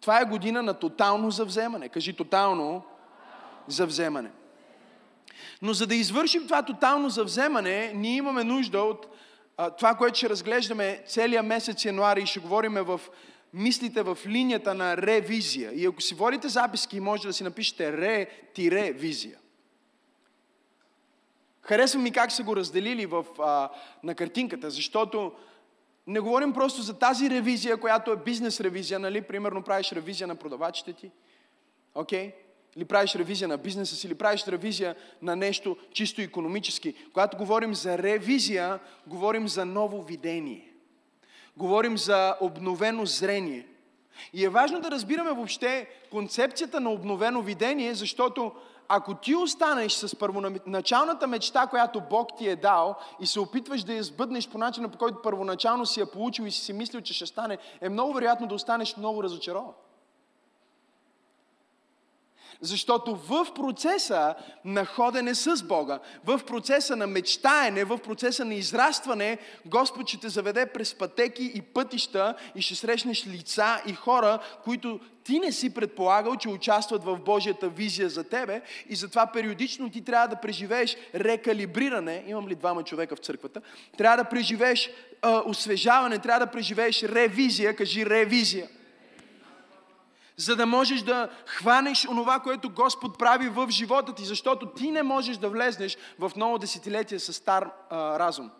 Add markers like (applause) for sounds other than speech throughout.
Това е година на тотално завземане. Кажи тотално завземане. Но за да извършим това тотално завземане, ние имаме нужда от а, това, което ще разглеждаме целият месец януари и ще говорим в мислите в линията на ревизия. И ако си водите записки, може да си напишете ре-визия. Харесва ми как са го разделили в, а, на картинката, защото не говорим просто за тази ревизия, която е бизнес ревизия, нали? Примерно правиш ревизия на продавачите ти. Окей? Okay? Или правиш ревизия на бизнеса си, или правиш ревизия на нещо чисто економически. Когато говорим за ревизия, говорим за ново видение. Говорим за обновено зрение. И е важно да разбираме въобще концепцията на обновено видение, защото ако ти останеш с първоначалната мечта, която Бог ти е дал и се опитваш да я сбъднеш по начина, по който първоначално си я получил и си си мислил, че ще стане, е много вероятно да останеш много разочарован. Защото в процеса на ходене с Бога, в процеса на мечтаене, в процеса на израстване, Господ ще те заведе през пътеки и пътища и ще срещнеш лица и хора, които ти не си предполагал, че участват в Божията визия за тебе и затова периодично ти трябва да преживееш рекалибриране. Имам ли двама човека в църквата? Трябва да преживееш освежаване, трябва да преживееш ревизия. Кажи ревизия за да можеш да хванеш онова, което Господ прави в живота ти, защото ти не можеш да влезнеш в ново десетилетие с стар а, разум.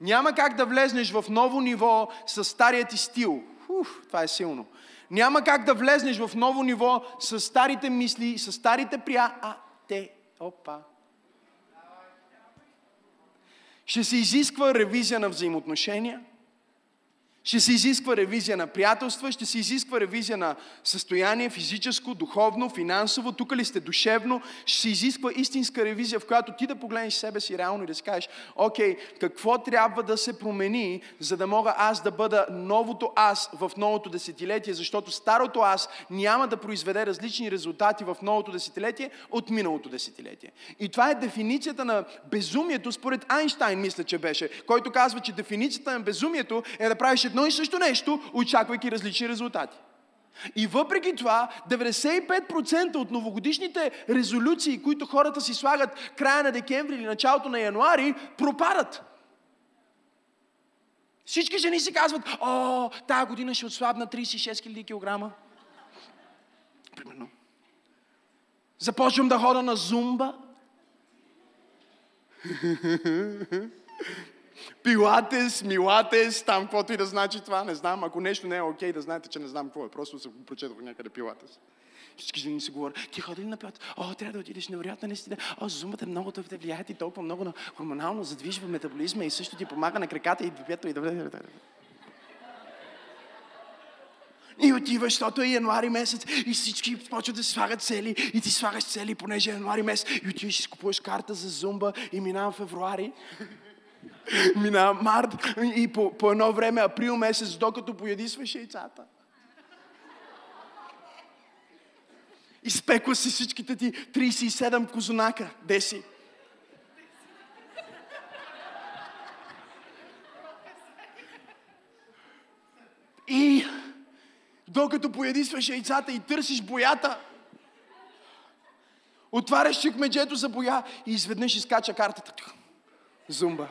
Няма как да влезнеш в ново ниво с стария ти стил. Уф, това е силно. Няма как да влезнеш в ново ниво с старите мисли, с старите прия... А, те, опа. Ще се изисква ревизия на взаимоотношения, ще се изисква ревизия на приятелства, ще се изисква ревизия на състояние физическо, духовно, финансово, тук ли сте душевно, ще се изисква истинска ревизия, в която ти да погледнеш себе си реално и да си кажеш, окей, какво трябва да се промени, за да мога аз да бъда новото аз в новото десетилетие, защото старото аз няма да произведе различни резултати в новото десетилетие от миналото десетилетие. И това е дефиницията на безумието, според Айнштайн, мисля, че беше, който казва, че дефиницията на безумието е да правиш едно и също нещо, очаквайки различни резултати. И въпреки това, 95% от новогодишните резолюции, които хората си слагат края на декември или началото на януари, пропадат. Всички жени си казват, о, тази година ще отслабна 36 000 кг. Примерно. Започвам да хода на зумба. (laughs) Пилатес, Милатес, там каквото и да значи това, не знам. Ако нещо не е окей, да знаете, че не знам какво е. Просто се го прочетох някъде Пилатес. Всички жени си говорят, ти ходи ли на пилатес? О, трябва да отидеш невероятна наистина. О, зумата много да влияе ти толкова много на хормонално задвижва метаболизма и също ти помага на краката и двипето и да... И отиваш, защото е януари месец и всички почват да слагат цели и ти слагаш цели, понеже е януари месец и отиваш и си купуваш карта за зумба и минава февруари. (laughs) Мина март и по, по едно време април месец, докато поядисваш яйцата. Изпекла си всичките ти 37 козунака. Де си? И докато поядисваш яйцата и търсиш боята, отваряш чекмеджето за боя и изведнъж изкача картата. Зумба.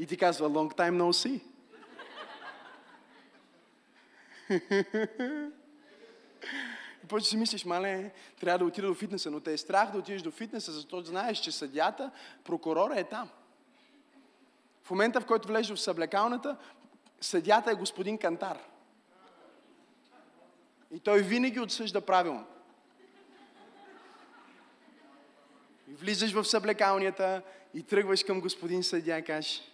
И ти казва, long time no see. И почва си мислиш, мале, трябва да отида до фитнеса, но те е страх да отидеш до фитнеса, защото знаеш, че съдята, прокурора е там. В момента, в който влезеш в съблекалната, съдята е господин Кантар. И той винаги отсъжда правилно. И влизаш в съблекалнията и тръгваш към господин съдя и кажеш,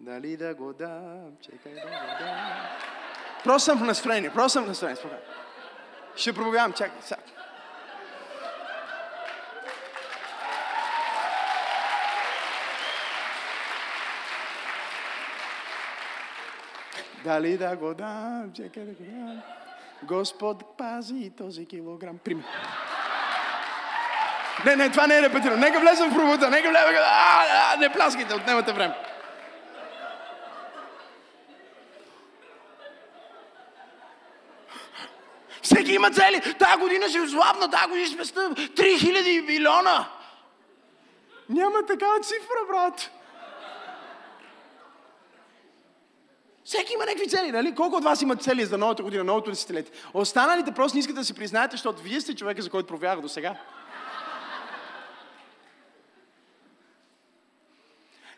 дали да го дам, чекай да го дам. Просто съм в настроение, просто съм в настроение, спокойно. Ще проповядам, чакай, сега. Дали да го дам, чекай да го дам. Господ пази този килограм. Пример. Не, не, това не е репетирано. Нека влезем в пробута, нека влезем. А, а, не пляскайте, отнемате време. Всеки има цели. Тая година ще слабна, тая година ще спеста 3000 милиона. Няма такава цифра, брат. Всеки има някакви цели, нали? Колко от вас имат цели за новата година, новото десетилетие? Останалите просто не искате да си признаете, защото вие сте човека, за който провярах до сега.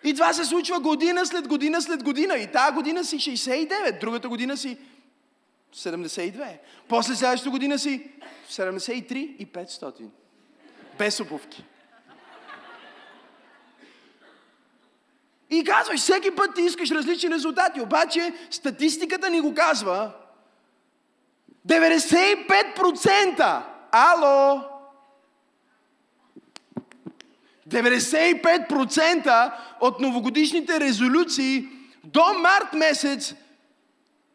И това се случва година след година след година. И тази година си 69, другата година си 72. После следващата година си 73 и 500. Без обувки. И казваш, всеки път ти искаш различни резултати, обаче статистиката ни го казва. 95%! Ало! 95% от новогодишните резолюции до март месец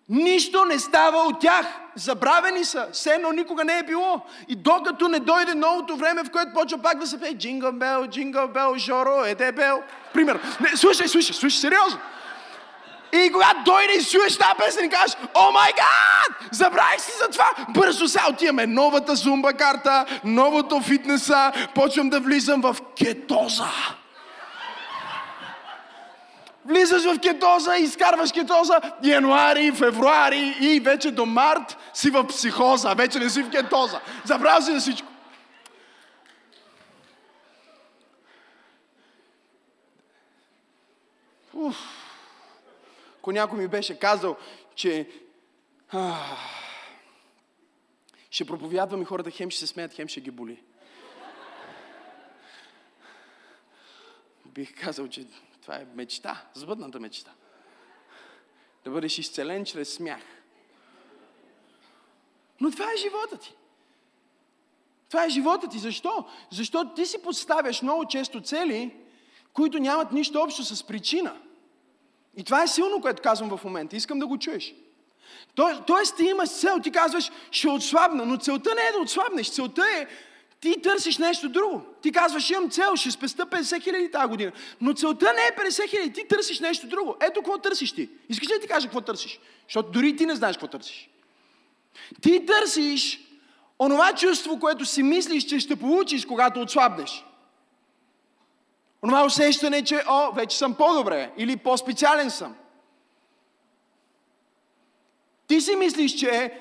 нищо не става от тях. Забравени са. Все едно никога не е било. И докато не дойде новото време, в което почва пак да се пее Джингъл Бел, Джингъл Бел, Жоро, Еде Бел. Пример. Не, слушай, слушай, слушай, сериозно. И когато дойде и чуеш тази песен и кажеш, о май гад, забравих си за това. Бързо сега отиваме новата зумба карта, новото фитнеса, почвам да влизам в кетоза. Влизаш в кетоза, изкарваш кетоза, януари, февруари и вече до март си в психоза, вече не си в кетоза. Забравя си за всичко. Уф. Ако някой ми беше казал, че а, ще проповядвам и хората хем ще се смеят, хем ще ги боли. Бих казал, че това е мечта, сбъдната мечта. Да бъдеш изцелен чрез смях. Но това е живота ти. Това е живота ти. Защо? Защото ти си подставяш много често цели, които нямат нищо общо с причина. И това е силно, което казвам в момента. Искам да го чуеш. То, тоест ти имаш цел, ти казваш, ще отслабна, но целта не е да отслабнеш. Целта е, ти търсиш нещо друго. Ти казваш, имам цел, ще спеста 50 хиляди тази година. Но целта не е 50 хиляди, ти търсиш нещо друго. Ето какво търсиш ти. Искаш ли да ти кажа какво търсиш? Защото дори ти не знаеш какво търсиш. Ти търсиш онова чувство, което си мислиш, че ще получиш, когато отслабнеш. Онова усещане, че, о, вече съм по-добре или по-специален съм. Ти си мислиш, че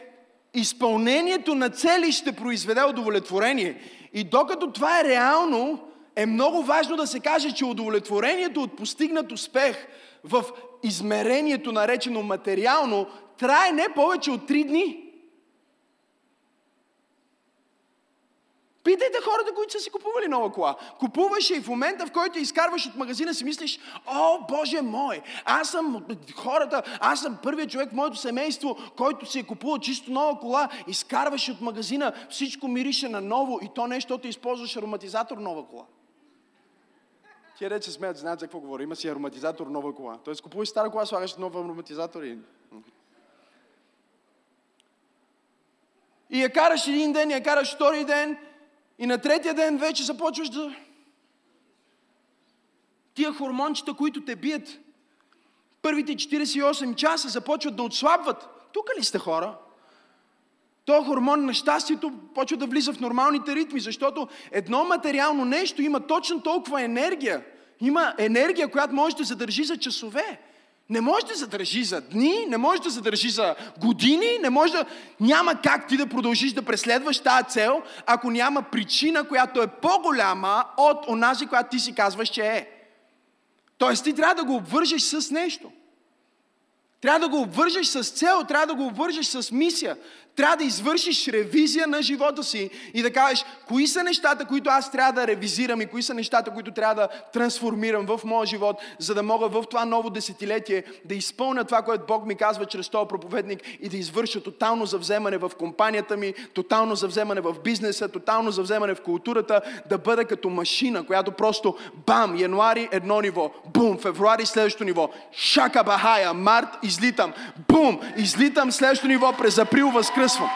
изпълнението на цели ще произведе удовлетворение. И докато това е реално, е много важно да се каже, че удовлетворението от постигнат успех в измерението, наречено материално, трае не повече от три дни. Питайте хората, които са си купували нова кола. Купуваш и в момента, в който изкарваш от магазина, си мислиш, о, Боже мой, аз съм хората, аз съм първият човек в моето семейство, който си е купувал чисто нова кола, изкарваш от магазина, всичко мирише на ново и то нещо, защото използваш ароматизатор нова кола. Тия рече смеят, знаят за какво говоря. Има си ароматизатор нова кола. Тоест купуваш стара кола, слагаш нов ароматизатор и... И я караш един ден, я караш втори ден, и на третия ден вече започваш да... Тия хормончета, които те бият, първите 48 часа започват да отслабват. Тук ли сте хора? То хормон на щастието почва да влиза в нормалните ритми, защото едно материално нещо има точно толкова енергия. Има енергия, която може да задържи за часове. Не може да задържи за дни, не може да задържи за години, не може да... Няма как ти да продължиш да преследваш тази цел, ако няма причина, която е по-голяма от онази, която ти си казваш, че е. Тоест ти трябва да го обвържеш с нещо. Трябва да го обвържеш с цел, трябва да го обвържеш с мисия. Трябва да извършиш ревизия на живота си и да кажеш, кои са нещата, които аз трябва да ревизирам и кои са нещата, които трябва да трансформирам в моя живот, за да мога в това ново десетилетие да изпълня това, което Бог ми казва чрез този проповедник и да извърша тотално завземане в компанията ми, тотално завземане в бизнеса, тотално завземане в културата, да бъда като машина, която просто бам, януари едно ниво, бум, февруари следващото ниво, шака бахая, март излитам, бум, излитам следващото ниво през април възкръсвам разкръсвам.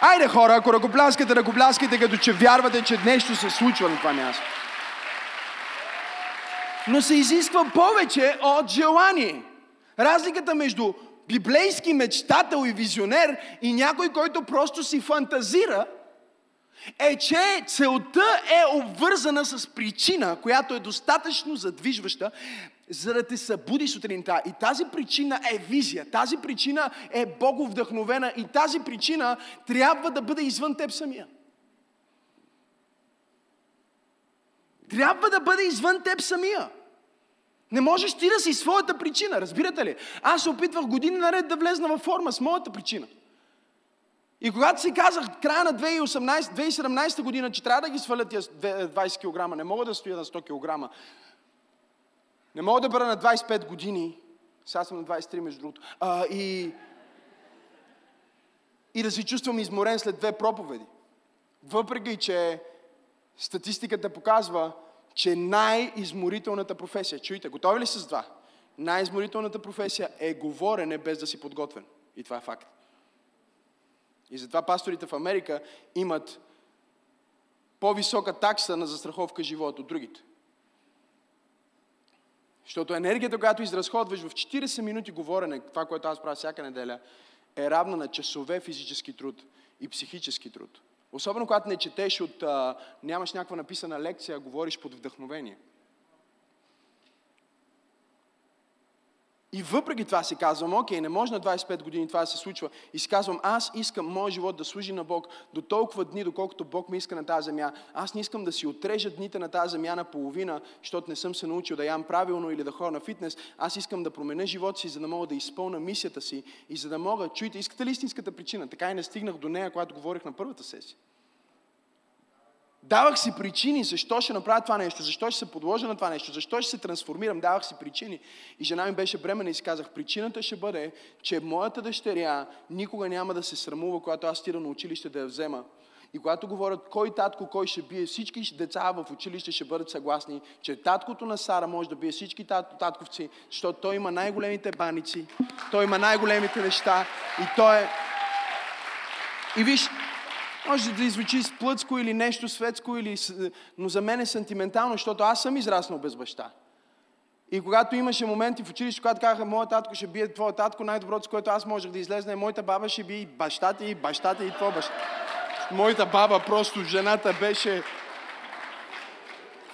Айде хора, ако ръкопляскате, ръкопляскате, като че вярвате, че нещо се случва на това място. Но се изисква повече от желание. Разликата между библейски мечтател и визионер и някой, който просто си фантазира, е, че целта е обвързана с причина, която е достатъчно задвижваща, за да те събуди сутринта. И тази причина е визия, тази причина е боговдъхновена и тази причина трябва да бъде извън теб самия. Трябва да бъде извън теб самия. Не можеш ти да си своята причина, разбирате ли? Аз се опитвах години наред да влезна във форма с моята причина. И когато си казах края на 2018, 2017 година, че трябва да ги сваля тия 20 кг, не мога да стоя на 100 кг, не мога да бъда на 25 години, сега съм на 23 между другото, а, и, и да се чувствам изморен след две проповеди. Въпреки, че статистиката показва, че най-изморителната професия, чуйте, готови ли с това? Най-изморителната професия е говорене без да си подготвен. И това е факт. И затова пасторите в Америка имат по-висока такса на застраховка живот от другите. Защото енергията, която изразходваш в 40 минути говорене, това, което аз правя всяка неделя, е равна на часове физически труд и психически труд. Особено когато не четеш от, а, нямаш някаква написана лекция, а говориш под вдъхновение. И въпреки това си казвам, окей, не може на 25 години това да се случва. И си казвам, аз искам моят живот да служи на Бог до толкова дни, доколкото Бог ми иска на тази земя. Аз не искам да си отрежа дните на тази земя на половина, защото не съм се научил да ям правилно или да ходя на фитнес. Аз искам да променя живота си, за да мога да изпълна мисията си и за да мога, чуйте, искате ли истинската причина? Така и не стигнах до нея, когато говорих на първата сесия. Давах си причини защо ще направя това нещо, защо ще се подложа на това нещо, защо ще се трансформирам. Давах си причини. И жена ми беше бремена и си казах, причината ще бъде, че моята дъщеря никога няма да се срамува, когато аз стира на училище да я взема. И когато говорят кой татко, кой ще бие, всички деца в училище ще бъдат съгласни, че таткото на Сара може да бие всички тат, татковци, защото той има най-големите баници, той има най-големите неща и той е... И виж, може да звучи плъцко или нещо светско, или... но за мен е сантиментално, защото аз съм израснал без баща. И когато имаше моменти в училище, когато казаха, моят татко ще бие твоя татко, най-доброто, с което аз можех да излезна е, моята баба ще бие ти, баща ти и твоя баща. Моята баба, просто жената беше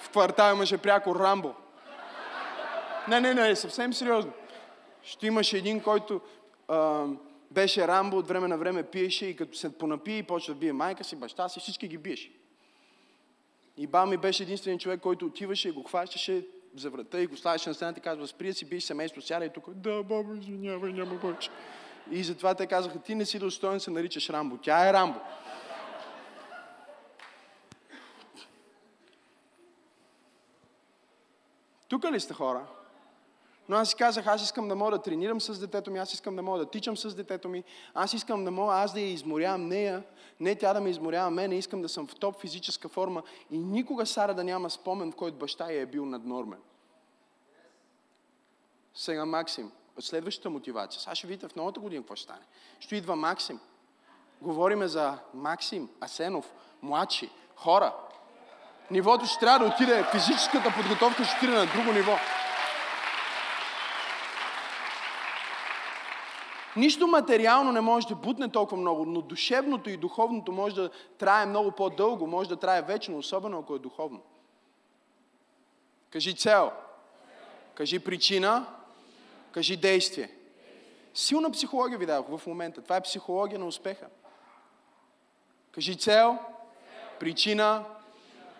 в квартал имаше пряко Рамбо. Не, не, не, съвсем сериозно. Ще имаше един, който беше Рамбо, от време на време пиеше и като се понапи и почва да бие майка си, баща си, всички ги биеше. И баба ми беше единственият човек, който отиваше и го хващаше за врата и го ставаше на стената и казва, спри си, биш семейство, сяда и тук, да, баба, извинявай, няма повече. И затова те казаха, ти не си достоен се наричаш Рамбо. Тя е Рамбо. Тук ли сте хора? Но аз си казах, аз искам да мога да тренирам с детето ми, аз искам да мога да тичам с детето ми, аз искам да мога аз да я изморявам нея, не тя да ме изморява мене, искам да съм в топ физическа форма и никога Сара да няма спомен, в който баща я е бил наднормен. Сега Максим, следващата мотивация. Сега ще видите в новата година какво ще стане. Ще идва Максим. Говориме за Максим, Асенов, младши, хора. Нивото ще трябва да отиде, физическата подготовка ще отиде на друго ниво. Нищо материално не може да бутне толкова много, но душевното и духовното може да трае много по-дълго, може да трае вечно, особено ако е духовно. Кажи цел. Кажи причина. Кажи действие. Силна психология ви дадох в момента. Това е психология на успеха. Кажи цел, причина,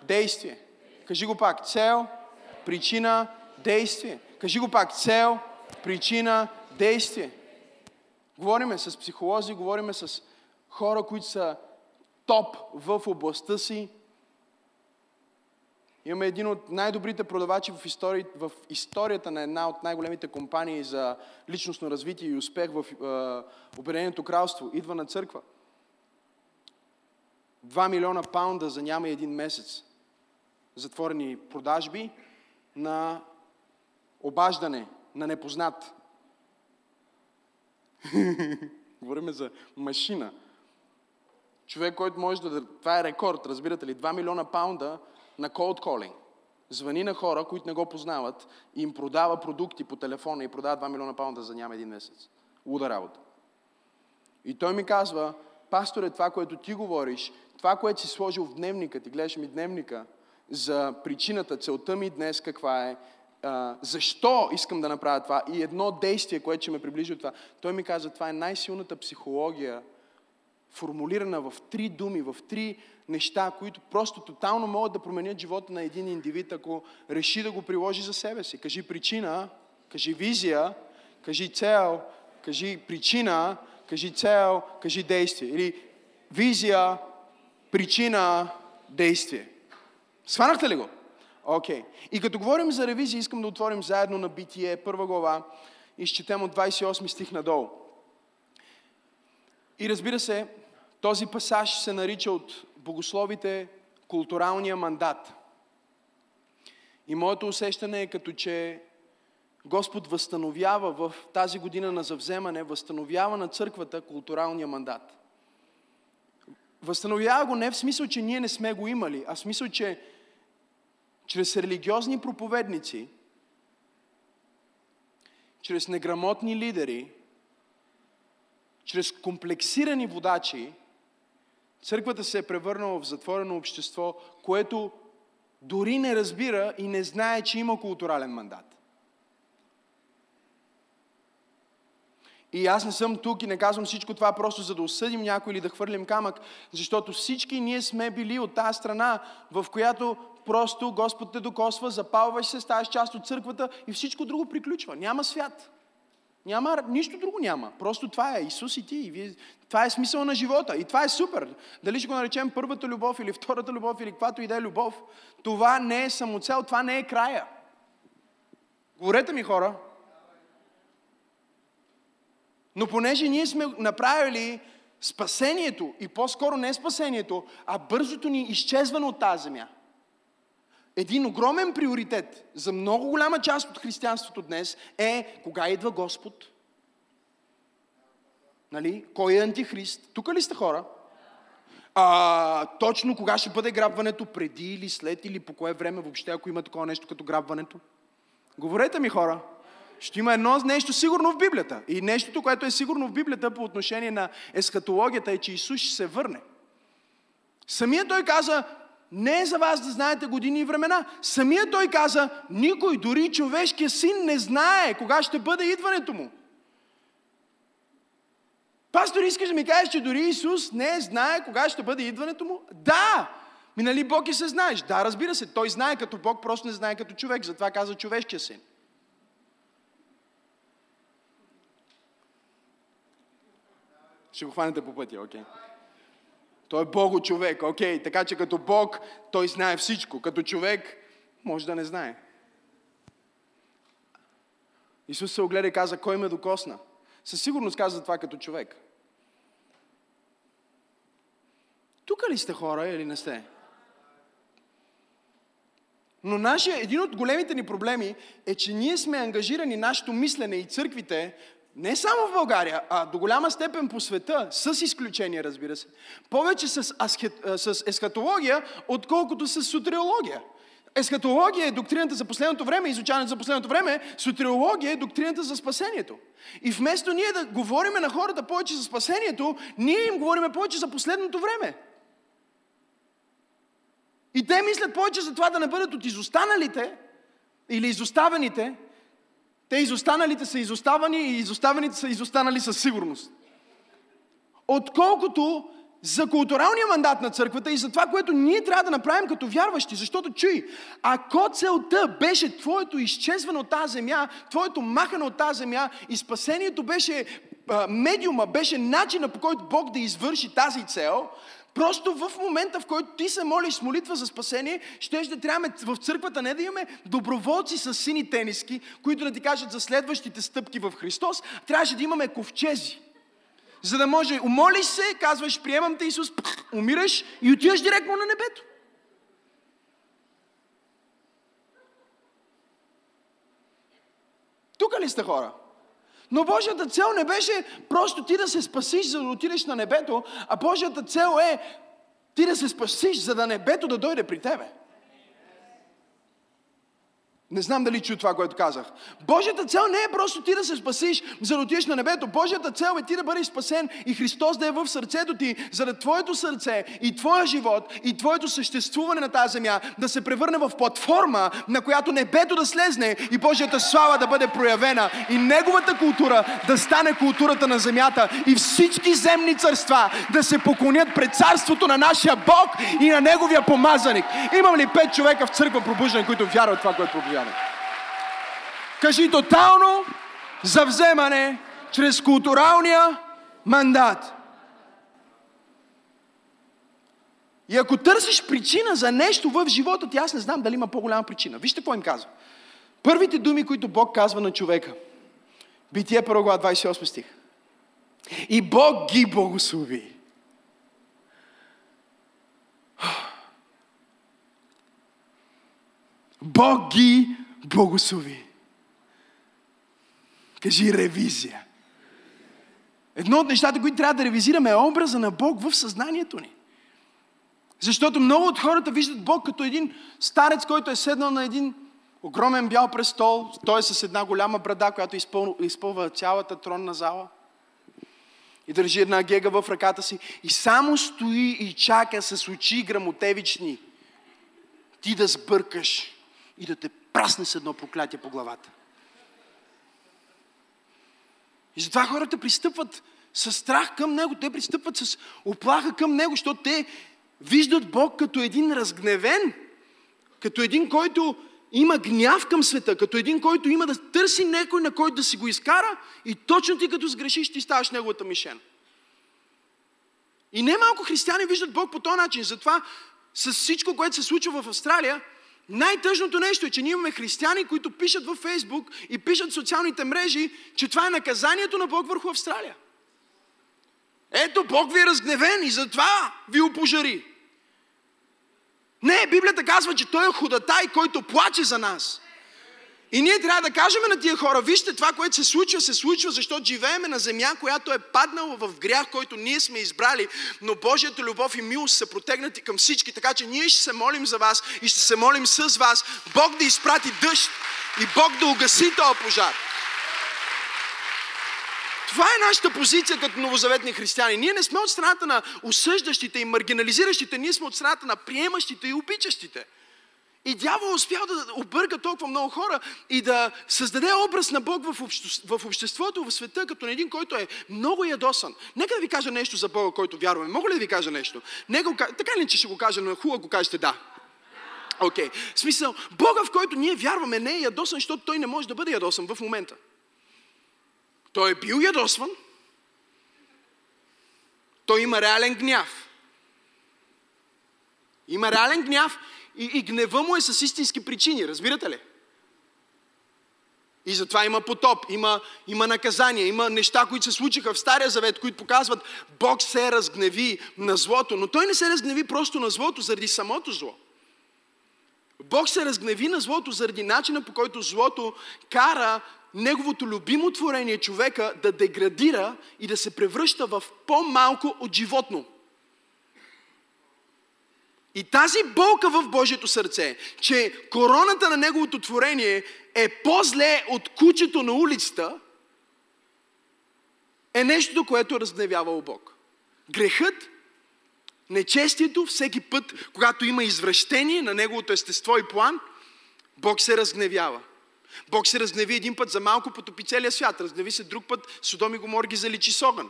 действие. Кажи го пак. Цел, причина, действие. Кажи го пак. Цел, причина, действие. Говориме с психолози, говориме с хора, които са топ в областта си. Имаме един от най-добрите продавачи в, история, в историята на една от най-големите компании за личностно развитие и успех в е, Обединеното кралство. Идва на църква. 2 милиона паунда за няма един месец. Затворени продажби на обаждане на непознат. (laughs) Говориме за машина. Човек, който може да... Това е рекорд, разбирате ли? 2 милиона паунда на cold calling. Звъни на хора, които не го познават и им продава продукти по телефона и продава 2 милиона паунда за няма един месец. Луда работа. И той ми казва, пасторе, това, което ти говориш, това, което си сложил в дневника, ти гледаш ми дневника, за причината, целта ми днес каква е, защо искам да направя това и едно действие, което ще ме приближи от това. Той ми каза, това е най-силната психология, формулирана в три думи, в три неща, които просто тотално могат да променят живота на един индивид, ако реши да го приложи за себе си. Кажи причина, кажи визия, кажи цел, кажи причина, кажи цел, кажи действие. Или визия, причина, действие. Сванахте ли го? Окей. Okay. И като говорим за ревизия, искам да отворим заедно на Битие, първа глава, и изчетем от 28 стих надолу. И разбира се, този пасаж се нарича от богословите културалния мандат. И моето усещане е като че Господ възстановява в тази година на завземане, възстановява на църквата културалния мандат. Възстановява го не в смисъл, че ние не сме го имали, а в смисъл, че чрез религиозни проповедници, чрез неграмотни лидери, чрез комплексирани водачи, църквата се е превърнала в затворено общество, което дори не разбира и не знае, че има културален мандат. И аз не съм тук и не казвам всичко това просто за да осъдим някой или да хвърлим камък, защото всички ние сме били от тази страна, в която просто Господ те докосва, запалваш се, ставаш част от църквата и всичко друго приключва. Няма свят. Няма, нищо друго няма. Просто това е Исус и ти. И вие, това е смисъл на живота. И това е супер. Дали ще го наречем първата любов или втората любов или каквато и да е любов, това не е самоцел, това не е края. Говорете ми, хора. Но понеже ние сме направили спасението и по-скоро не спасението, а бързото ни изчезване от тази земя – един огромен приоритет за много голяма част от християнството днес е кога идва Господ. Нали? Кой е антихрист? Тук ли сте хора? А, точно кога ще бъде грабването? Преди или след или по кое време въобще, ако има такова нещо като грабването? Говорете ми хора. Ще има едно нещо сигурно в Библията. И нещото, което е сигурно в Библията по отношение на ескатологията е, че Исус ще се върне. Самия той каза, не е за вас да знаете години и времена. Самия той каза, никой, дори човешкия син не знае кога ще бъде идването му. Пастор, искаш да ми кажеш, че дори Исус не знае кога ще бъде идването му? Да! Ми нали Бог и се знаеш? Да, разбира се. Той знае като Бог, просто не знае като човек. Затова каза човешкия син. Ще го хванете по пътя, окей? Okay? Той е Бого човек, окей. Okay. Така че като Бог, той знае всичко. Като човек, може да не знае. Исус се огледа и каза, кой ме докосна? Със сигурност каза това като човек. Тук ли сте хора или не сте? Но нашия, един от големите ни проблеми е, че ние сме ангажирани нашето мислене и църквите не само в България, а до голяма степен по света, с изключение, разбира се, повече с, асхет, с ескатология, отколкото с сутриология. Ескатология е доктрината за последното време, изучаването за последното време, сутриология е доктрината за спасението. И вместо ние да говориме на хората повече за спасението, ние им говориме повече за последното време. И те мислят повече за това да не бъдат от изостаналите или изоставените, те изостаналите са изоставани и изоставените са изостанали със сигурност. Отколкото за културалния мандат на църквата и за това, което ние трябва да направим като вярващи. Защото чуй, ако целта беше твоето изчезване от тази земя, твоето махане от тази земя и спасението беше медиума, беше начина по който Бог да извърши тази цел, Просто в момента, в който ти се молиш с молитва за спасение, ще ще трябва в църквата не да имаме доброволци с сини тениски, които да ти кажат за следващите стъпки в Христос, трябваше да имаме ковчези. За да може, умолиш се, казваш, приемам те Исус, умираш и отиваш директно на небето. Тук ли сте хора? Но Божията цел не беше просто ти да се спасиш, за да отидеш на небето, а Божията цел е ти да се спасиш, за да небето да дойде при тебе. Не знам дали чу това, което казах. Божията цел не е просто ти да се спасиш, за да отидеш на небето. Божията цел е ти да бъдеш спасен и Христос да е в сърцето ти, за да твоето сърце и твоя живот и твоето съществуване на тази земя да се превърне в платформа, на която небето да слезне и Божията слава да бъде проявена и Неговата култура да стане културата на земята и всички земни царства да се поклонят пред царството на нашия Бог и на Неговия помазаник. Имам ли пет човека в църква пробуждане, които вярват това, което проповядвам? Кажи тотално завземане чрез културалния мандат. И ако търсиш причина за нещо в живота ти, аз не знам дали има по-голяма причина. Вижте какво им казва. Първите думи, които Бог казва на човека. Битие 1 глава 28 стих. И Бог ги благослови. Бог ги благослови. Кажи ревизия. Едно от нещата, които трябва да ревизираме е образа на Бог в съзнанието ни. Защото много от хората виждат Бог като един старец, който е седнал на един огромен бял престол, той е с една голяма брада, която изпълва, изпълва цялата тронна зала. И държи една гега в ръката си и само стои и чака с очи грамотевични ти да сбъркаш и да те прасне с едно проклятие по главата. И затова хората пристъпват с страх към Него, те пристъпват с оплаха към Него, защото те виждат Бог като един разгневен, като един, който има гняв към света, като един, който има да търси някой, на който да си го изкара и точно ти като сгрешиш, ти ставаш неговата мишен. И не малко християни виждат Бог по този начин. Затова с всичко, което се случва в Австралия, най-тъжното нещо е, че ние имаме християни, които пишат във Фейсбук и пишат в социалните мрежи, че това е наказанието на Бог върху Австралия. Ето, Бог ви е разгневен и затова ви опожари. Не, Библията казва, че Той е ходатай, който плаче за нас. И ние трябва да кажем на тия хора, вижте това, което се случва, се случва, защото живееме на земя, която е паднала в грях, който ние сме избрали, но Божията любов и милост са протегнати към всички, така че ние ще се молим за вас и ще се молим с вас, Бог да изпрати дъжд и Бог да угаси този пожар. Това е нашата позиция като новозаветни християни. Ние не сме от страната на осъждащите и маргинализиращите, ние сме от страната на приемащите и обичащите. И дявол успял да обърка толкова много хора и да създаде образ на Бог в, обществото, в в света, като на един, който е много ядосан. Нека да ви кажа нещо за Бога, който вярваме. Мога ли да ви кажа нещо? Него, така ли, че ще го кажа, но хубаво, ако кажете да. Окей. Okay. Смисъл, Бога, в който ние вярваме, не е ядосан, защото той не може да бъде ядосан в момента. Той е бил ядосван. Той има реален гняв. Има реален гняв и, и гнева му е с истински причини, разбирате ли? И затова има потоп, има, има наказания, има неща, които се случиха в Стария Завет, които показват Бог се разгневи на злото. Но Той не се разгневи просто на злото заради самото зло. Бог се разгневи на злото заради начина по който злото кара неговото любимо творение човека да деградира и да се превръща в по-малко от животно. И тази болка в Божието сърце, че короната на неговото творение е по-зле от кучето на улицата, е нещо, което разгневявало Бог. Грехът, нечестието, всеки път, когато има извращение на неговото естество и план, Бог се разгневява. Бог се разгневи един път за малко, потопи целия свят. Разгневи се друг път, Содом и Гомор ги заличи с огън.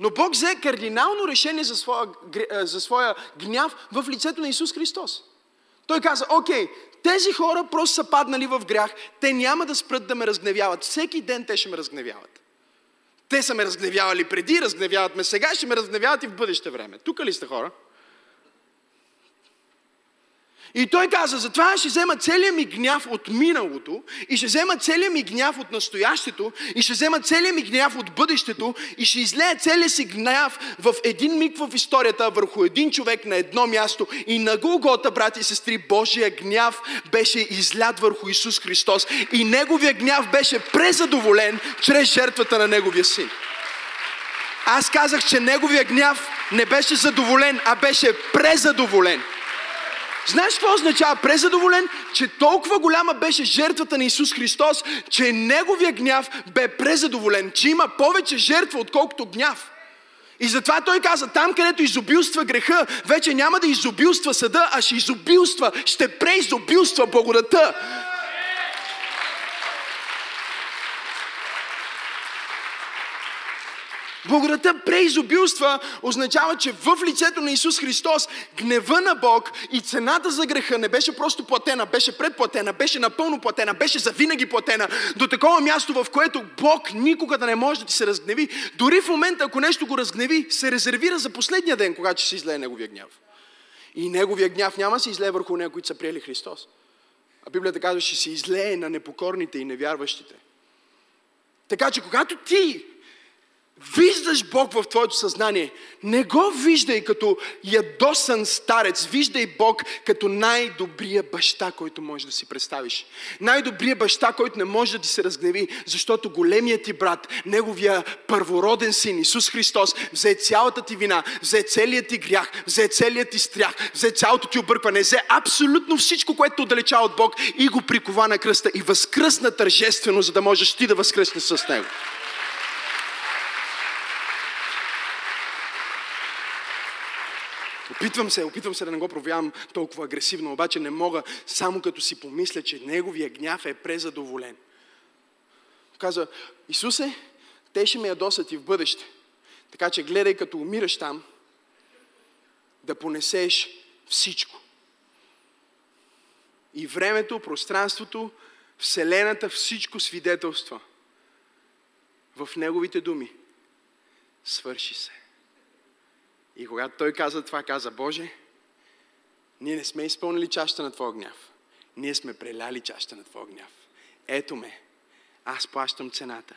Но Бог взе кардинално решение за своя, за своя гняв в лицето на Исус Христос. Той каза, окей, тези хора просто са паднали в грях, те няма да спрат да ме разгневяват. Всеки ден те ще ме разгневяват. Те са ме разгневявали преди, разгневяват ме сега, ще ме разгневяват и в бъдеще време. Тук ли сте хора? И той каза, затова ще взема целият ми гняв от миналото и ще взема целият ми гняв от настоящето и ще взема целият ми гняв от бъдещето и ще излея целият си гняв в един миг в историята върху един човек на едно място. И на Голгота, брати и сестри, Божия гняв беше излят върху Исус Христос и Неговия гняв беше презадоволен чрез жертвата на Неговия син. Аз казах, че Неговия гняв не беше задоволен, а беше презадоволен. Знаеш какво означава презадоволен? Че толкова голяма беше жертвата на Исус Христос, че Неговия гняв бе презадоволен, че има повече жертва, отколкото гняв. И затова той каза, там където изобилства греха, вече няма да изобилства съда, а ще изобилства, ще преизобилства благодата. Благодата преизобилства означава, че в лицето на Исус Христос гнева на Бог и цената за греха не беше просто платена, беше предплатена, беше напълно платена, беше завинаги платена до такова място, в което Бог никога да не може да ти се разгневи. Дори в момента, ако нещо го разгневи, се резервира за последния ден, когато ще се излее Неговия гняв. И Неговия гняв няма се излее върху нея, които са приели Христос. А Библията казва, че се излее на непокорните и невярващите. Така че, когато ти виждаш Бог в твоето съзнание, не го виждай като ядосан старец, виждай Бог като най-добрия баща, който можеш да си представиш. Най-добрия баща, който не може да ти се разгневи, защото големият ти брат, неговия първороден син, Исус Христос, взе цялата ти вина, взе целият ти грях, взе целият ти стрях, взе цялото ти объркване, взе абсолютно всичко, което отдалеча от Бог и го прикова на кръста и възкръсна тържествено, за да можеш ти да възкръснеш с него. Опитвам се, опитвам се да не го проявявам толкова агресивно, обаче не мога, само като си помисля, че неговия гняв е презадоволен. Каза, Исусе, те ще ме ядосат и в бъдеще. Така че гледай като умираш там, да понесеш всичко. И времето, пространството, Вселената, всичко свидетелства в Неговите думи. Свърши се. И когато той каза това, каза, Боже, ние не сме изпълнили чашата на Твоя гняв. Ние сме преляли чашата на Твоя гняв. Ето ме, аз плащам цената,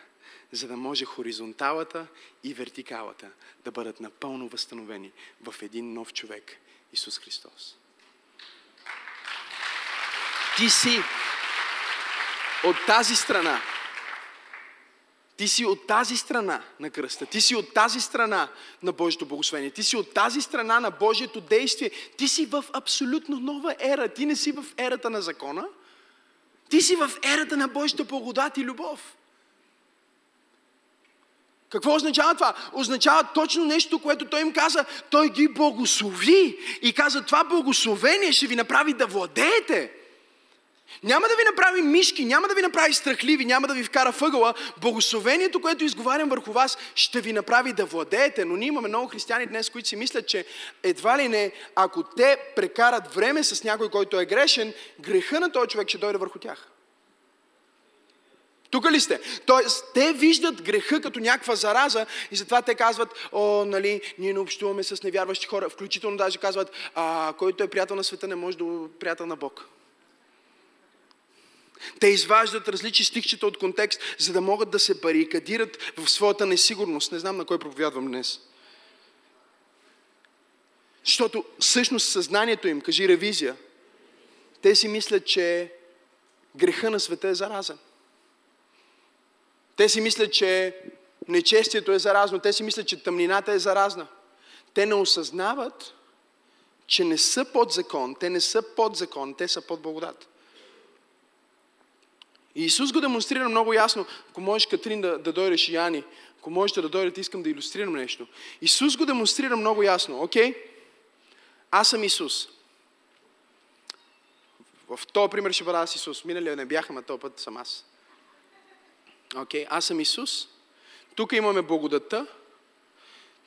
за да може хоризонталата и вертикалата да бъдат напълно възстановени в един нов човек, Исус Христос. Ти си от тази страна, ти си от тази страна на кръста. Ти си от тази страна на Божието благословение. Ти си от тази страна на Божието действие. Ти си в абсолютно нова ера. Ти не си в ерата на закона. Ти си в ерата на Божията благодат и любов. Какво означава това? Означава точно нещо, което той им каза. Той ги благослови и каза, това благословение ще ви направи да владеете. Няма да ви направи мишки, няма да ви направи страхливи, няма да ви вкара въгъла. Благословението, което изговарям върху вас, ще ви направи да владеете. Но ние имаме много християни днес, които си мислят, че едва ли не, ако те прекарат време с някой, който е грешен, греха на този човек ще дойде върху тях. Тук ли сте? Тоест, те виждат греха като някаква зараза и затова те казват, о, нали, ние не общуваме с невярващи хора. Включително даже казват, а, който е приятел на света, не може да е приятел на Бог. Те изваждат различни стихчета от контекст, за да могат да се барикадират в своята несигурност. Не знам на кой проповядвам днес. Защото всъщност съзнанието им, кажи ревизия, те си мислят, че греха на света е заразен. Те си мислят, че нечестието е заразно. Те си мислят, че тъмнината е заразна. Те не осъзнават, че не са под закон. Те не са под закон, те са под благодат. И Исус го демонстрира много ясно. Ако можеш, Катрин, да, да дойдеш и Яни, ако можете да дойдете, искам да иллюстрирам нещо. Исус го демонстрира много ясно. Окей? Okay? Аз съм Исус. В този пример ще бъда аз Исус. Миналия не бяха, но този път съм аз. Окей? Okay? Аз съм Исус. Тук имаме благодата.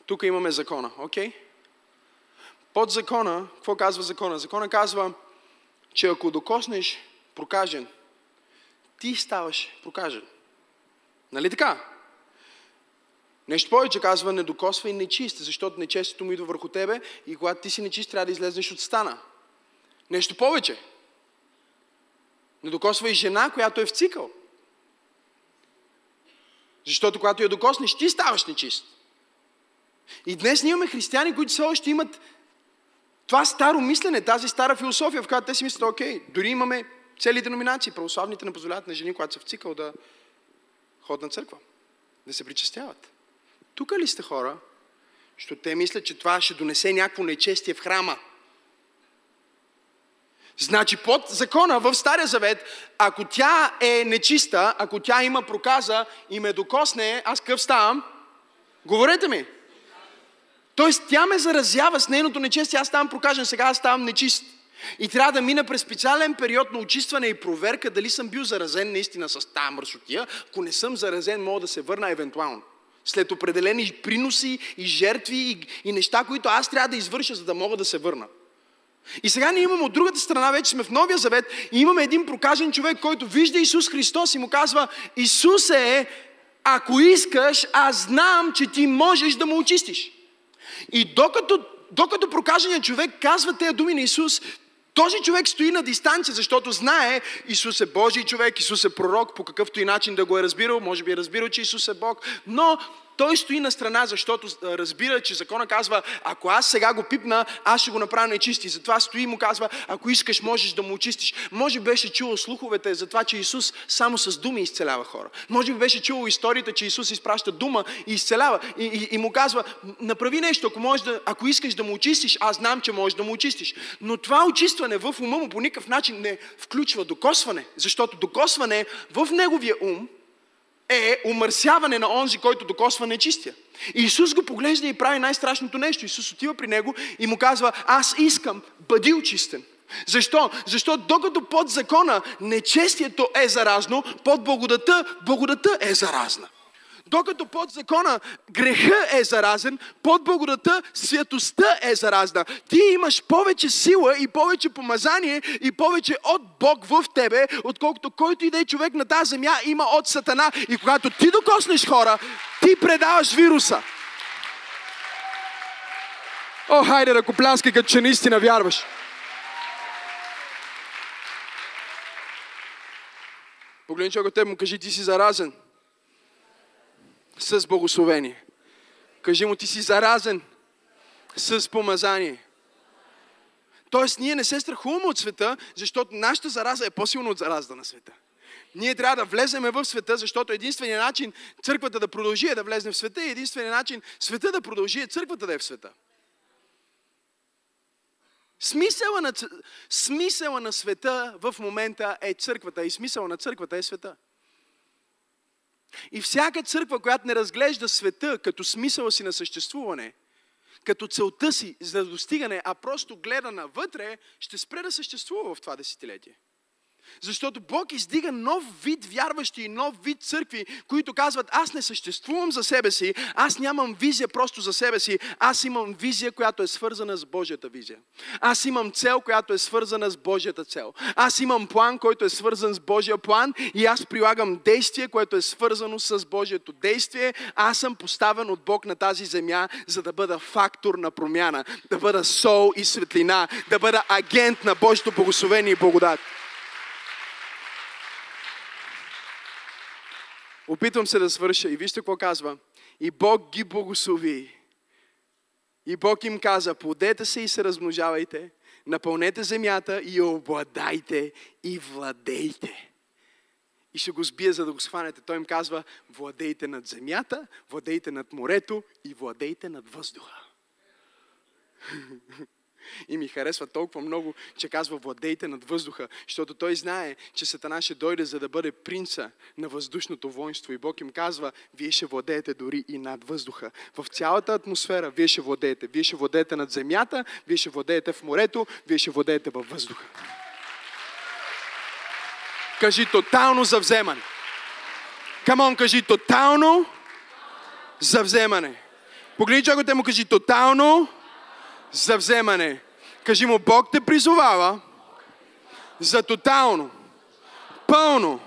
Тук имаме закона. Окей? Okay? Под закона, какво казва закона? Закона казва, че ако докоснеш прокажен, ти ставаш прокажен. Нали така? Нещо повече казва, не докосва и нечист, защото нечестието му идва върху тебе и когато ти си нечист, трябва да излезнеш от стана. Нещо повече. Не докосва и жена, която е в цикъл. Защото когато я докоснеш, ти ставаш нечист. И днес ние имаме християни, които все още имат това старо мислене, тази стара философия, в която те си мислят, окей, дори имаме Цели деноминации, православните не позволяват на жени, когато са в цикъл, да ходят на църква, да се причастяват. Тук ли сте хора, защото те мислят, че това ще донесе някакво нечестие в храма? Значи под закона в Стария Завет, ако тя е нечиста, ако тя има проказа и ме докосне, аз къв ставам? Говорете ми. Тоест тя ме заразява с нейното нечестие, аз ставам прокажен, сега аз ставам нечист. И трябва да мина през специален период на очистване и проверка дали съм бил заразен наистина с тази мърсотия. Ако не съм заразен, мога да се върна евентуално. След определени приноси и жертви и, и неща, които аз трябва да извърша, за да мога да се върна. И сега ние имаме от другата страна, вече сме в Новия Завет и имаме един прокажен човек, който вижда Исус Христос и му казва, Исус е, ако искаш, аз знам, че ти можеш да му очистиш. И докато, докато прокаженият човек казва тези думи на Исус, този човек стои на дистанция, защото знае Исус е Божий човек, Исус е пророк, по какъвто и начин да го е разбирал, може би е разбирал, че Исус е Бог, но той стои на страна, защото разбира, че закона казва, ако аз сега го пипна, аз ще го направя нечисти. Затова стои и му казва, ако искаш, можеш да му очистиш. Може би беше чуло слуховете за това, че Исус само с думи изцелява хора. Може би беше чуло историята, че Исус изпраща дума и изцелява. И, и, и му казва, направи нещо, ако, можеш да, ако искаш да му очистиш, аз знам, че можеш да му очистиш. Но това очистване в ума му по никакъв начин не включва докосване, защото докосване в неговия ум е умърсяване на онзи, който докосва нечистия. И Исус го поглежда и прави най-страшното нещо. Исус отива при него и му казва, аз искам, бъди очистен. Защо? Защото докато под закона нечестието е заразно, под благодата, благодата е заразна. Докато под закона греха е заразен, под благодата святостта е заразна. Ти имаш повече сила и повече помазание и повече от Бог в тебе, отколкото който и да е човек на тази земя има от Сатана. И когато ти докоснеш хора, ти предаваш вируса. О, хайде, ръкопляскай, като че наистина вярваш. Погледни човек от теб му кажи, ти си заразен с благословение. Кажи му, ти си заразен с помазание. Тоест, ние не се страхуваме от света, защото нашата зараза е по-силна от заразата на света. Ние трябва да влеземе в света, защото единственият начин църквата да продължи е да влезне в света и единственият начин света да продължи е църквата да е в света. Смисъла на, смисъла на света в момента е църквата и смисъла на църквата е света. И всяка църква, която не разглежда света като смисъла си на съществуване, като целта си за достигане, а просто гледа навътре, ще спре да съществува в това десетилетие. Защото Бог издига нов вид вярващи и нов вид църкви, които казват, аз не съществувам за себе си, аз нямам визия просто за себе си, аз имам визия, която е свързана с Божията визия. Аз имам цел, която е свързана с Божията цел. Аз имам план, който е свързан с Божия план и аз прилагам действие, което е свързано с Божието действие. Аз съм поставен от Бог на тази земя, за да бъда фактор на промяна, да бъда сол и светлина, да бъда агент на Божието благословение и благодат. Опитвам се да свърша и вижте какво казва. И Бог ги благослови. И Бог им каза, плодете се и се размножавайте, напълнете земята и обладайте и владейте. И ще го сбия, за да го схванете. Той им казва, владейте над земята, владейте над морето и владейте над въздуха. И ми харесва толкова много, че казва владейте над въздуха, защото той знае, че Сатана ще дойде за да бъде принца на въздушното воинство. И Бог им казва, вие ще владеете дори и над въздуха. В цялата атмосфера вие ще владеете. Вие ще владеете над земята, вие ще владеете в морето, вие ще владеете във въздуха. Кажи тотално завземане. Камон, кажи тотално завземане. Погледни човекът му кажи тотално за вземане. Кажи му, Бог те призовава за тотално, пълно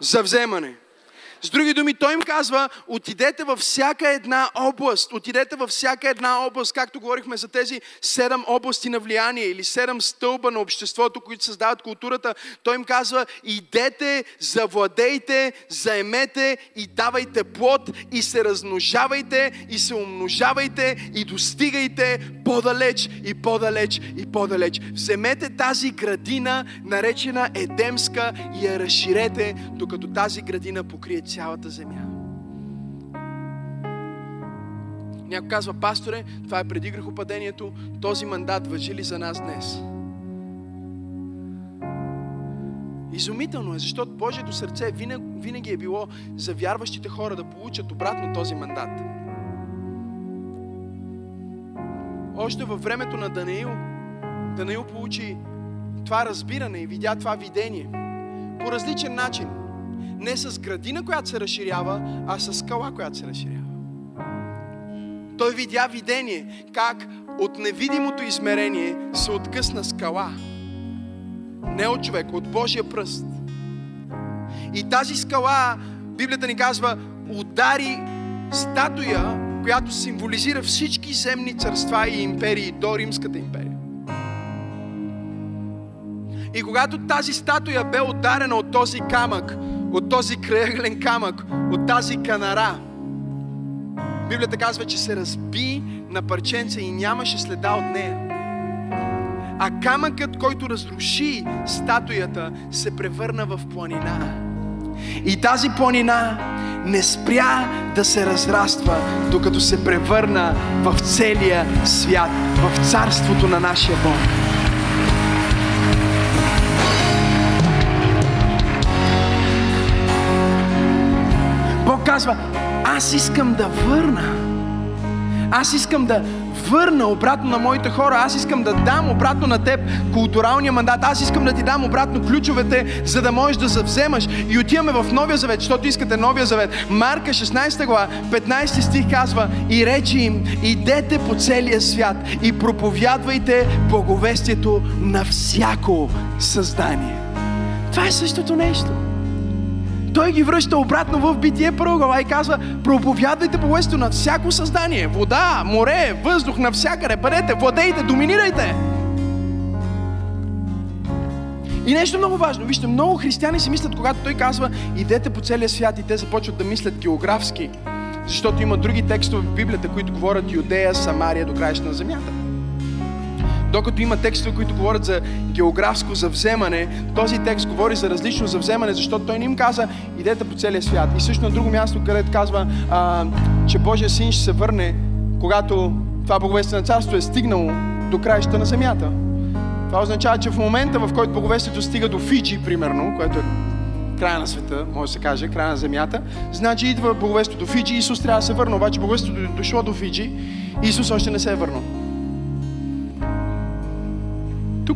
за вземане. С други думи, той им казва, отидете във всяка една област, отидете във всяка една област, както говорихме за тези седем области на влияние или седем стълба на обществото, които създават културата. Той им казва, идете, завладейте, заемете и давайте плод и се размножавайте и се умножавайте и достигайте по-далеч и по-далеч и по-далеч. Вземете тази градина, наречена Едемска и я разширете, докато тази градина покрие цялата земя. Някой казва, пасторе, това е преди грехопадението, този мандат въжи ли за нас днес? Изумително е, защото Божието сърце винаги, е било за вярващите хора да получат обратно този мандат. Още във времето на Даниил, Даниил получи това разбиране и видя това видение по различен начин. Не с градина, която се разширява, а с скала, която се разширява. Той видя видение, как от невидимото измерение се откъсна скала. Не от човек, от Божия пръст. И тази скала, Библията ни казва, удари статуя, която символизира всички земни царства и империи до Римската империя. И когато тази статуя бе ударена от този камък, от този кръглен камък, от тази канара, Библията казва, че се разби на парченца и нямаше следа от нея. А камъкът, който разруши статуята, се превърна в планина. И тази планина не спря да се разраства, докато се превърна в целия свят, в царството на нашия Бог. Казва, аз искам да върна. Аз искам да върна обратно на моите хора. Аз искам да дам обратно на теб културалния мандат. Аз искам да ти дам обратно ключовете, за да можеш да завземаш. И отиваме в Новия Завет, защото искате Новия Завет. Марка 16 глава, 15 стих казва и речи им, идете по целия свят и проповядвайте благовестието на всяко създание. Това е същото нещо. Той ги връща обратно в битие първа и казва, проповядвайте благовестието на всяко създание. Вода, море, въздух, навсякъде. Бъдете, владейте, доминирайте. И нещо много важно. Вижте, много християни си мислят, когато той казва, идете по целия свят и те започват да мислят географски. Защото има други текстове в Библията, които говорят Юдея, Самария до краища на земята. Докато има текстове, които говорят за географско завземане, този текст говори за различно завземане, защото той не им каза, идете по целия свят. И също на друго място, където казва, а, че Божия син ще се върне, когато това Боговестие на царство е стигнало до краища на земята. Това означава, че в момента, в който Боговестието стига до Фиджи, примерно, което е края на света, може да се каже, края на земята, значи идва Боговестието до Фиджи, Исус трябва да се върне. Обаче Боговестието дошло до Фиджи, Исус още не се е върнал.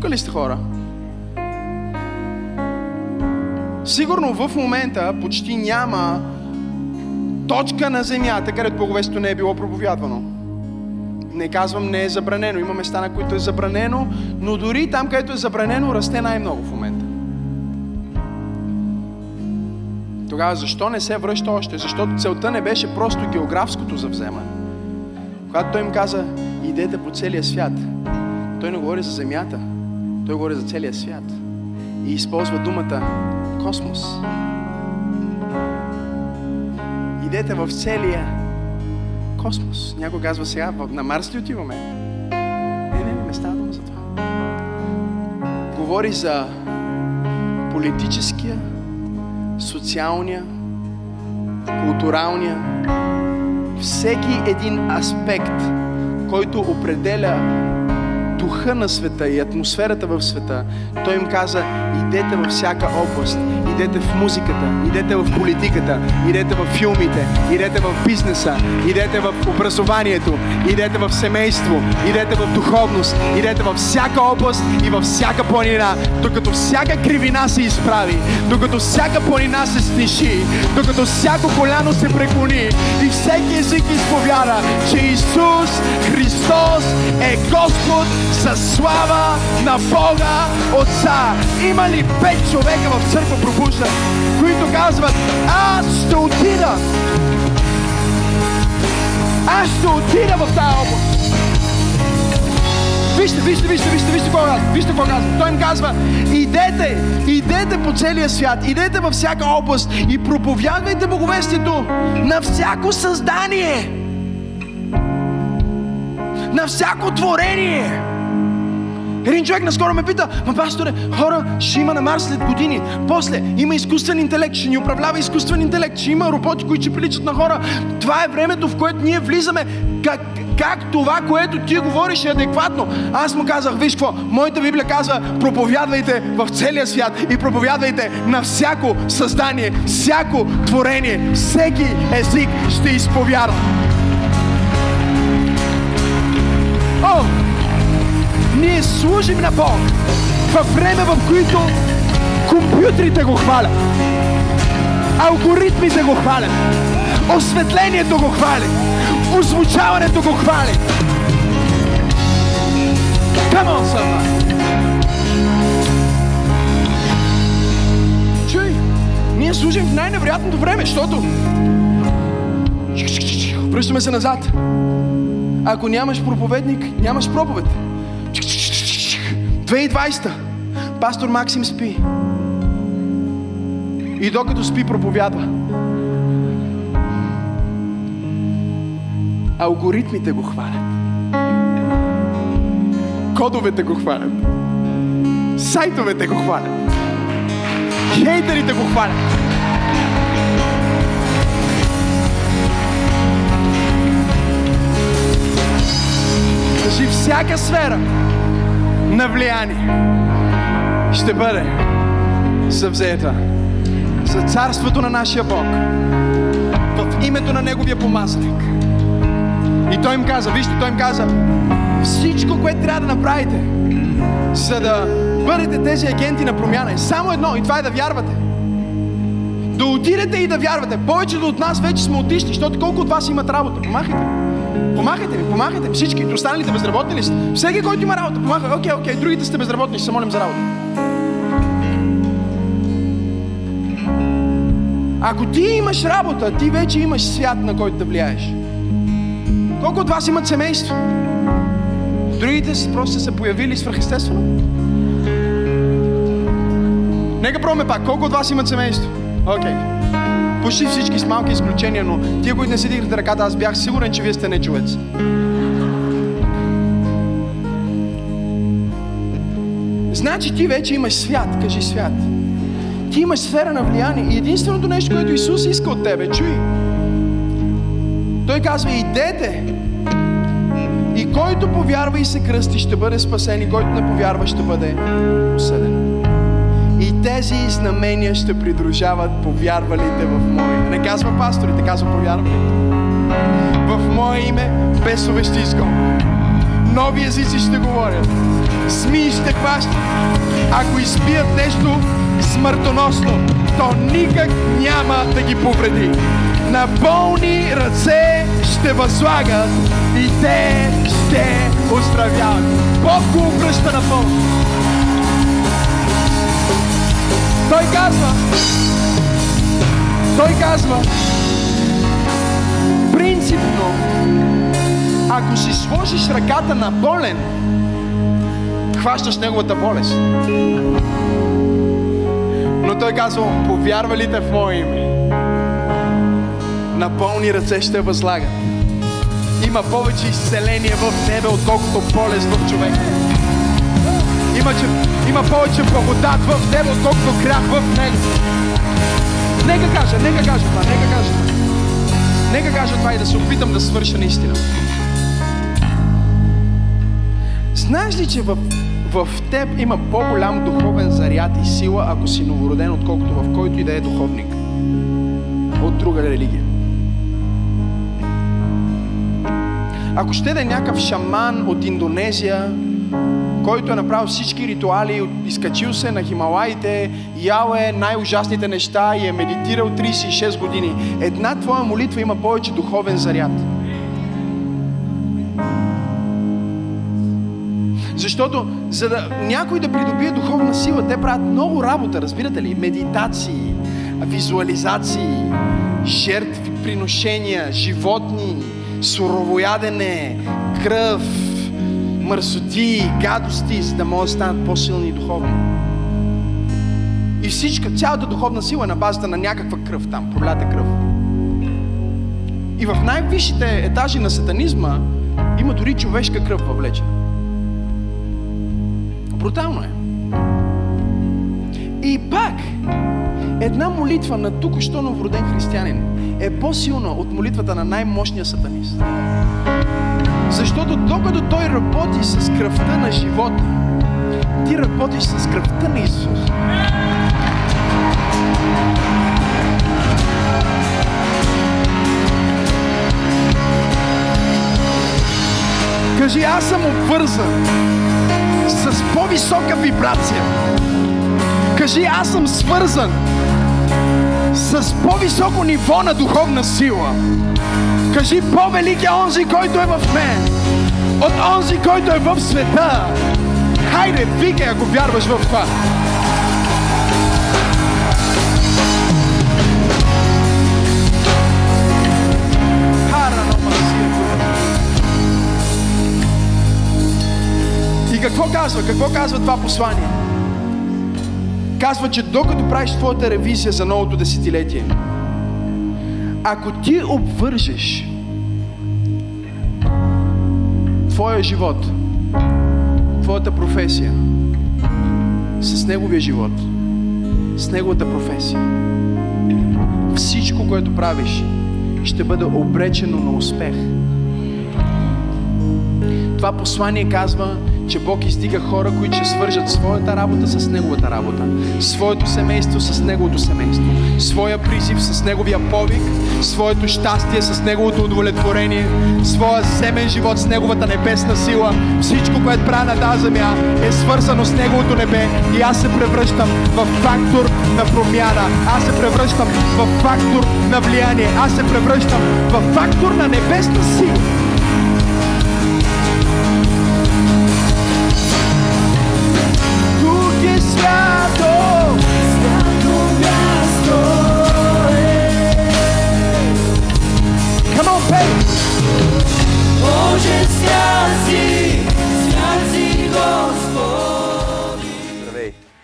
Тук сте хора? Сигурно в момента почти няма точка на земята, където благовестието не е било проповядвано. Не казвам не е забранено. Има места, на които е забранено, но дори там, където е забранено, расте най-много в момента. Тогава защо не се връща още? Защото целта не беше просто географското завземане. Когато той им каза, идете по целия свят, той не говори за земята, той говори за целия свят. И използва думата космос. Идете в целия космос. Някой казва сега, на Марс ли отиваме? Не, не, не, става дума за това. Говори за политическия, социалния, културалния, всеки един аспект, който определя духа на света и атмосферата в света, той им каза, идете във всяка област, идете в музиката, идете в политиката, идете в филмите, идете в бизнеса, идете в образованието, идете в семейство, идете в духовност, идете във всяка област и във всяка планина, докато всяка кривина се изправи, докато всяка планина се сниши, докато всяко коляно се преклони и всеки език изповяда, че Исус Христос е Господ със слава на Бога Отца. Има ли пет човека в църква пробужда, които казват, аз ще отида. Аз ще отида в тази област. Вижте, вижте, вижте, вижте, вижте какво казва. Вижте какво казва. Той им казва, идете, идете по целия свят, идете във всяка област и проповядвайте боговестието на всяко създание. На всяко творение. Един човек наскоро ме пита, ма пасторе, хора ще има на Марс след години. После има изкуствен интелект, ще ни управлява изкуствен интелект, ще има роботи, които ще приличат на хора. Това е времето, в което ние влизаме. Как, как това, което ти говориш е адекватно. Аз му казах, виж какво, моята Библия казва, проповядвайте в целия свят и проповядвайте на всяко създание, всяко творение, всеки език ще изповядва. Ние служим на Бог във време, в които компютрите го хвалят, алгоритмите го хвалят, осветлението го хвали, озвучаването го хвали. Come on, somebody. Чуй, ние служим в най-невероятното време, защото връщаме се назад. Ако нямаш проповедник, нямаш проповед. 2020 пастор Максим спи. И докато спи, проповядва. Алгоритмите го хвалят. Кодовете го хвалят. Сайтовете го хвалят. Хейтерите го хвалят. Кажи всяка сфера на влияние ще бъде съвзета за царството на нашия Бог в името на Неговия помазаник. И той им каза, вижте, той им каза, всичко, което трябва да направите, за да бъдете тези агенти на промяна е само едно и това е да вярвате. Да отидете и да вярвате. Повечето от нас вече сме отишли, защото колко от вас имат работа? Помахайте. Помахайте ми, помахайте ми всички. Останалите безработни ли сте? Всеки, който има работа, помага. Окей, окей, другите сте безработни, ще се молим за работа. Ако ти имаш работа, ти вече имаш свят, на който да влияеш. Колко от вас имат семейство? Другите си просто са появили свръхестествено. Нека пробваме пак. Колко от вас имат семейство? Окей. Okay. Почти всички с малки изключения, но тия, които не си дигнете ръката, аз бях сигурен, че вие сте не човеци. Значи ти вече имаш свят, кажи свят. Ти имаш сфера на влияние и единственото нещо, което Исус иска от тебе, чуй. Той казва, идете. И който повярва и се кръсти, ще бъде спасен, и който не повярва, ще бъде осъден. И тези знамения ще придружават повярвалите в Мое. Не казва пасторите, казва повярвалите. В Мое име бесове ще изгонят. Нови езици ще говорят. Змии ще хващат. Ако изпият нещо смъртоносно, то никак няма да ги повреди. На болни ръце ще възлагат и те ще оздравяват. Бог го на Той казва, той казва, принципно, ако си сложиш ръката на болен, хващаш неговата болест. Но той казва, повярвалите в Мое име, на болни ръце ще възлагат. Има повече изцеление в тебе, отколкото болест в човека. Има, че, има повече благодат в тебе, отколкото грях в него. Нека кажа, нека кажа това, нека кажа това. Нека кажа това и да се опитам да свърша наистина. Знаеш ли, че в, в теб има по-голям духовен заряд и сила, ако си новороден, отколкото в който и да е духовник от друга религия? Ако ще да е някакъв шаман от Индонезия, който е направил всички ритуали, изкачил се на Хималаите, ял е най-ужасните неща и е медитирал 36 години. Една твоя молитва има повече духовен заряд. Защото за да някой да придобие духовна сила, те правят много работа, разбирате ли? Медитации, визуализации, жертви, приношения, животни, суровоядене, кръв, мърсоти, гадости, за да могат да станат по-силни духовно. И всичка, цялата духовна сила е на базата на някаква кръв там, пролята кръв. И в най-висшите етажи на сатанизма има дори човешка кръв въвлечена. Брутално е. И пак, една молитва на тук-що новороден християнин е по-силна от молитвата на най-мощния сатанист. Защото докато Той работи с кръвта на живота, ти работиш с кръвта на Исус. Кажи, аз съм обвързан с по-висока вибрация. Кажи, аз съм свързан с по-високо ниво на духовна сила. Кажи, по-велик е онзи, който е в мен, от онзи, който е в света. Хайде, викай, ако вярваш в това. И какво казва? Какво казва това послание? Казва, че докато правиш твоята ревизия за новото десетилетие, ако ти обвържеш твоя живот, твоята професия с неговия живот, с неговата професия, всичко, което правиш, ще бъде обречено на успех. Това послание казва, че Бог издига хора, които ще свържат своята работа с Неговата работа, своето семейство с Неговото семейство, своя призив с Неговия повик, своето щастие с Неговото удовлетворение, своя земен живот с Неговата небесна сила. Всичко, което правя на тази земя е свързано с Неговото небе и аз се превръщам в фактор на промяна. Аз се превръщам в фактор на влияние. Аз се превръщам в фактор на небесна сила.